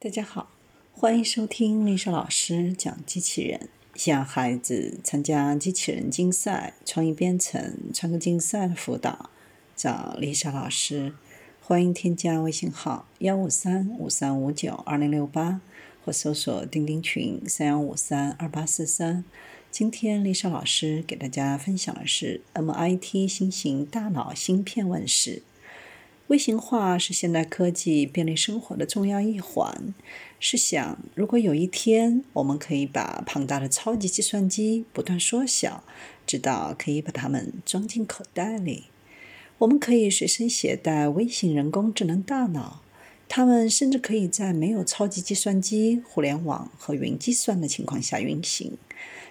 大家好，欢迎收听丽莎老师讲机器人。想孩子参加机器人竞赛、创意编程、创客竞赛的辅导，找丽莎老师。欢迎添加微信号幺五三五三五九二零六八，或搜索钉钉群三幺五三二八四三。今天丽莎老师给大家分享的是 MIT 新型大脑芯片问世。微型化是现代科技便利生活的重要一环。试想，如果有一天我们可以把庞大的超级计算机不断缩小，直到可以把它们装进口袋里，我们可以随身携带微型人工智能大脑，它们甚至可以在没有超级计算机、互联网和云计算的情况下运行，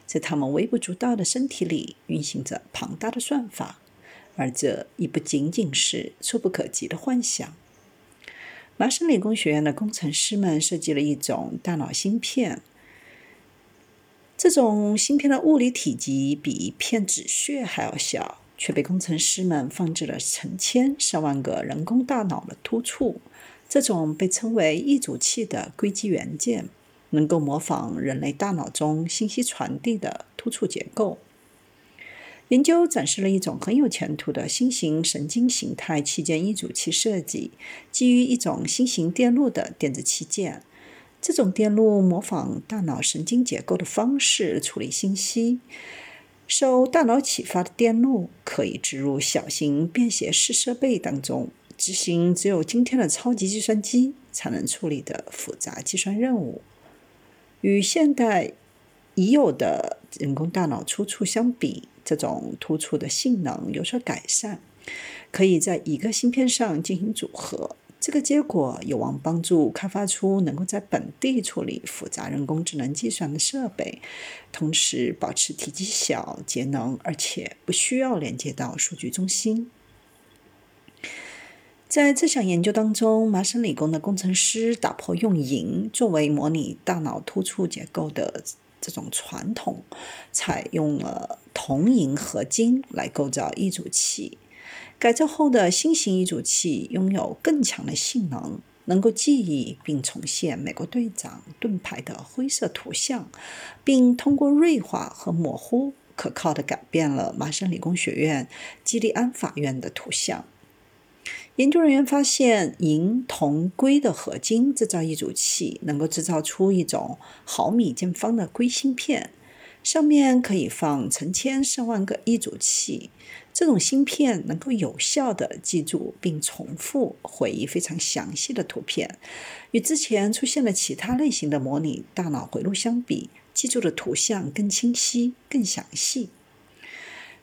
在它们微不足道的身体里运行着庞大的算法。而这已不仅仅是触不可及的幻想。麻省理工学院的工程师们设计了一种大脑芯片，这种芯片的物理体积比一片纸屑还要小，却被工程师们放置了成千上万个人工大脑的突触。这种被称为异组器的硅基元件，能够模仿人类大脑中信息传递的突触结构。研究展示了一种很有前途的新型神经形态器件一组器设计，基于一种新型电路的电子器件。这种电路模仿大脑神经结构的方式处理信息。受大脑启发的电路可以植入小型便携式设备当中，执行只有今天的超级计算机才能处理的复杂计算任务。与现代已有的人工大脑出处相比，这种突触的性能有所改善，可以在一个芯片上进行组合。这个结果有望帮助开发出能够在本地处理复杂人工智能计算的设备，同时保持体积小、节能，而且不需要连接到数据中心。在这项研究当中，麻省理工的工程师打破用银作为模拟大脑突触结构的。这种传统采用了铜银合金来构造一组器，改造后的新型一组器拥有更强的性能，能够记忆并重现美国队长盾牌的灰色图像，并通过锐化和模糊，可靠地改变了麻省理工学院基利安法院的图像。研究人员发现，银、铜、硅的合金制造一组器，能够制造出一种毫米见方的硅芯片，上面可以放成千上万个一组器。这种芯片能够有效地记住并重复回忆非常详细的图片，与之前出现的其他类型的模拟大脑回路相比，记住的图像更清晰、更详细。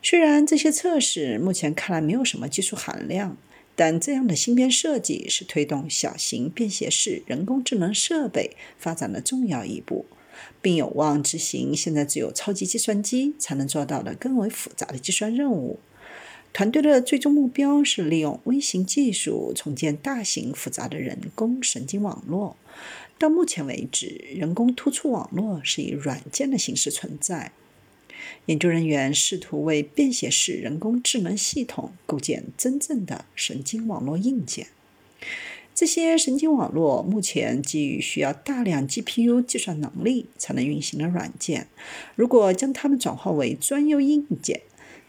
虽然这些测试目前看来没有什么技术含量。但这样的芯片设计是推动小型便携式人工智能设备发展的重要一步，并有望执行现在只有超级计算机才能做到的更为复杂的计算任务。团队的最终目标是利用微型技术重建大型复杂的人工神经网络。到目前为止，人工突触网络是以软件的形式存在。研究人员试图为便携式人工智能系统构建真正的神经网络硬件。这些神经网络目前基于需要大量 GPU 计算能力才能运行的软件。如果将它们转化为专用硬件，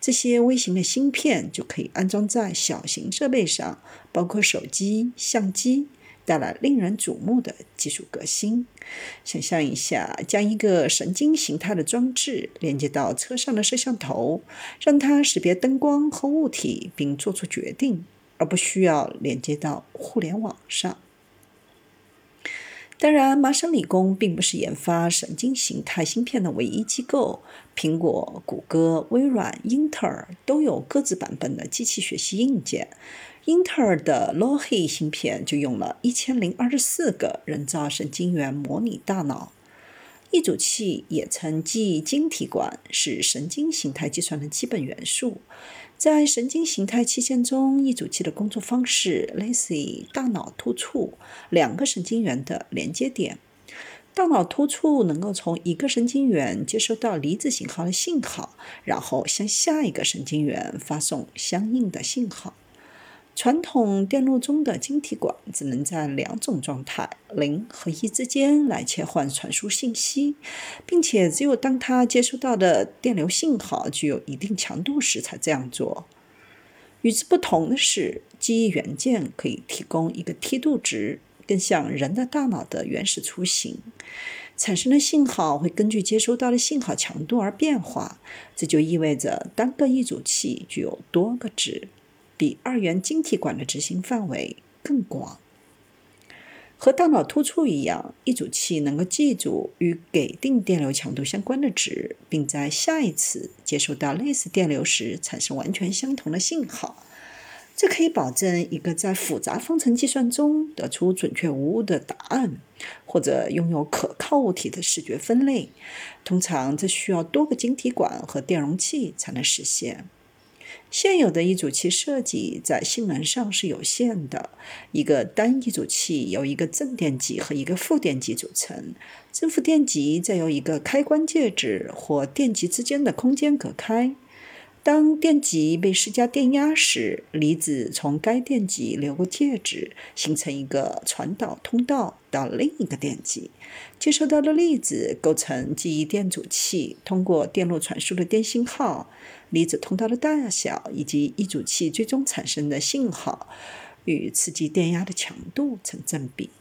这些微型的芯片就可以安装在小型设备上，包括手机、相机。带来令人瞩目的技术革新。想象一下，将一个神经形态的装置连接到车上的摄像头，让它识别灯光和物体并做出决定，而不需要连接到互联网上。当然，麻省理工并不是研发神经形态芯片的唯一机构。苹果、谷歌、微软、英特尔都有各自版本的机器学习硬件。英特尔的 Loihi 芯片就用了一千零二十四个人造神经元模拟大脑。一组器也称记忆晶体管，是神经形态计算的基本元素。在神经形态器件中，一组器的工作方式类似于大脑突触两个神经元的连接点。大脑突触能够从一个神经元接收到离子信号的信号，然后向下一个神经元发送相应的信号。传统电路中的晶体管只能在两种状态零和一之间来切换传输信息，并且只有当它接收到的电流信号具有一定强度时才这样做。与之不同的是，记忆元件可以提供一个梯度值，更像人的大脑的原始雏形。产生的信号会根据接收到的信号强度而变化，这就意味着单个一组器具有多个值。比二元晶体管的执行范围更广。和大脑突触一样，一组器能够记住与给定电流强度相关的值，并在下一次接收到类似电流时产生完全相同的信号。这可以保证一个在复杂方程计算中得出准确无误的答案，或者拥有可靠物体的视觉分类。通常，这需要多个晶体管和电容器才能实现。现有的一组器设计在性能上是有限的。一个单一组器由一个正电极和一个负电极组成，正负电极再由一个开关介质或电极之间的空间隔开。当电极被施加电压时，离子从该电极流过介质，形成一个传导通道到另一个电极。接收到的粒子构成记忆电阻器通过电路传输的电信号。离子通道的大小以及一组器最终产生的信号与刺激电压的强度成正比。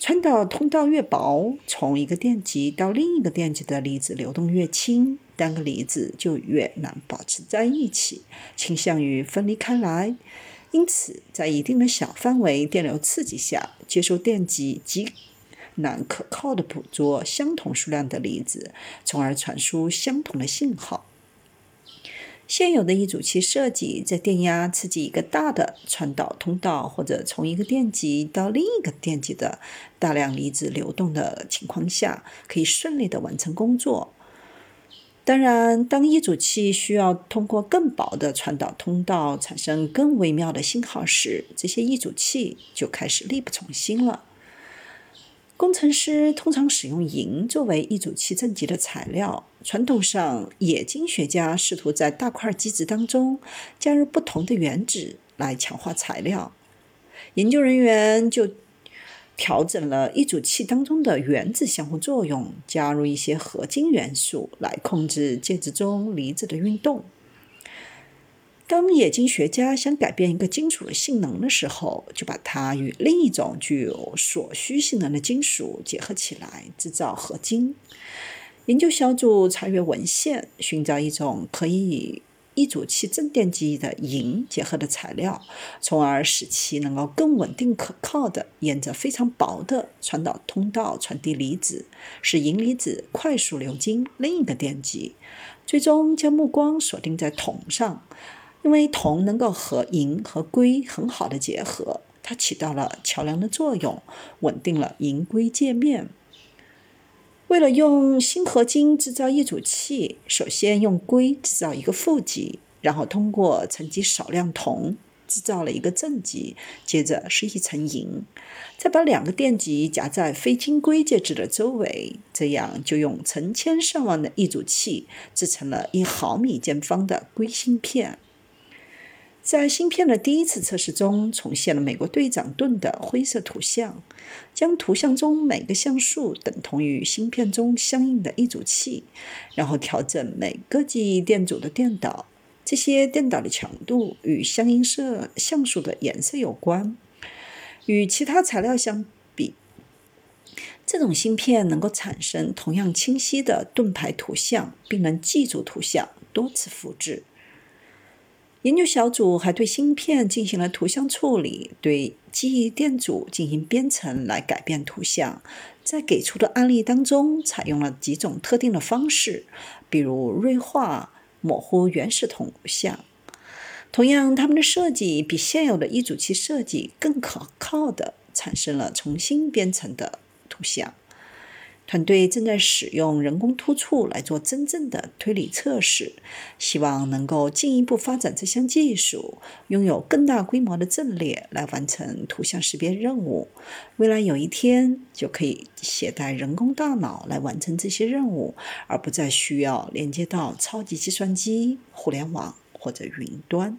传导通道越薄，从一个电极到另一个电极的离子流动越轻，单个离子就越难保持在一起，倾向于分离开来。因此，在一定的小范围电流刺激下，接收电极极难可靠的捕捉相同数量的离子，从而传输相同的信号。现有的一组器设计，在电压刺激一个大的传导通道，或者从一个电极到另一个电极的大量离子流动的情况下，可以顺利的完成工作。当然，当一组器需要通过更薄的传导通道产生更微妙的信号时，这些一组器就开始力不从心了。工程师通常使用银作为一组器正极的材料。传统上，冶金学家试图在大块基质当中加入不同的原子来强化材料。研究人员就调整了一组器当中的原子相互作用，加入一些合金元素来控制介质中离子的运动。当冶金学家想改变一个金属的性能的时候，就把它与另一种具有所需性能的金属结合起来，制造合金。研究小组查阅文献，寻找一种可以与一组器正电极的银结合的材料，从而使其能够更稳定可靠的沿着非常薄的传导通道传递离子，使银离子快速流经另一个电极。最终将目光锁定在铜上。因为铜能够和银和硅很好的结合，它起到了桥梁的作用，稳定了银硅界面。为了用锌合金制造一组器，首先用硅制造一个负极，然后通过沉积少量铜制造了一个正极，接着是一层银，再把两个电极夹在非晶硅介质的周围，这样就用成千上万的一组器制成了一毫米见方的硅芯片。在芯片的第一次测试中，重现了美国队长盾的灰色图像，将图像中每个像素等同于芯片中相应的一组器，然后调整每个记忆电阻的电导。这些电导的强度与相应色像素的颜色有关。与其他材料相比，这种芯片能够产生同样清晰的盾牌图像，并能记住图像，多次复制。研究小组还对芯片进行了图像处理，对记忆电阻进行编程来改变图像。在给出的案例当中，采用了几种特定的方式，比如锐化、模糊原始图像。同样，他们的设计比现有的一组器设计更可靠的产生了重新编程的图像。团队正在使用人工突触来做真正的推理测试，希望能够进一步发展这项技术，拥有更大规模的阵列来完成图像识别任务。未来有一天，就可以携带人工大脑来完成这些任务，而不再需要连接到超级计算机、互联网或者云端。